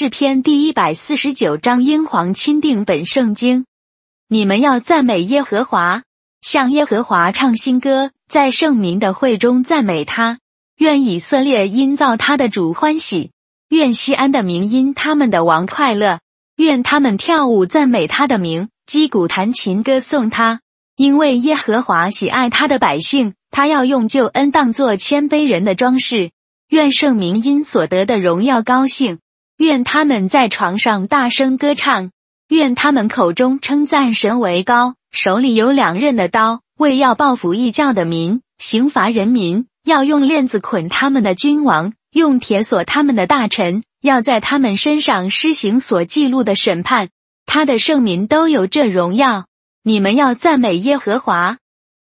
诗篇第一百四十九章英皇钦定本圣经。你们要赞美耶和华，向耶和华唱新歌，在圣民的会中赞美他。愿以色列因造他的主欢喜，愿西安的民因他们的王快乐。愿他们跳舞赞美他的名，击鼓弹琴歌颂他。因为耶和华喜爱他的百姓，他要用救恩当作谦卑人的装饰。愿圣民因所得的荣耀高兴，愿他们在床上大声歌唱，愿他们口中称赞神为高，手里有两刃的刀，为要报复异教的民，刑罚人民，要用链子捆他们的君王，用铁锁他们的大臣，要在他们身上施行所记录的审判。他的圣民都有这荣耀，你们要赞美耶和华。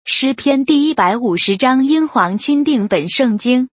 诗篇第一百五十章英皇钦定本圣经。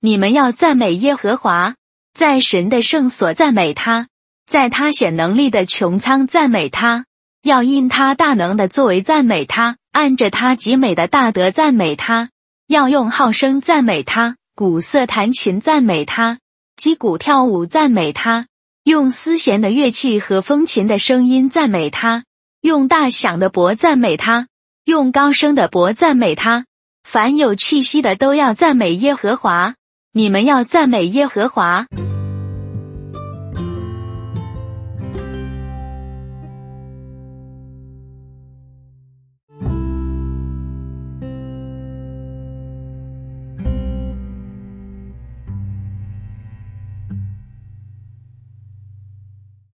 你们要赞美耶和华，在神的圣所赞美他，在他显能力的穹苍赞美他，要因他大能的作为赞美他，按着他极美的大德赞美他，要用号声赞美他，鼓瑟弹琴赞美他，击鼓跳舞赞美他，用丝弦的乐器和风琴的声音赞美他，用大响的钹赞美他，用高声的钹赞美他，凡有气息的都要赞美耶和华。你们要赞美耶和华。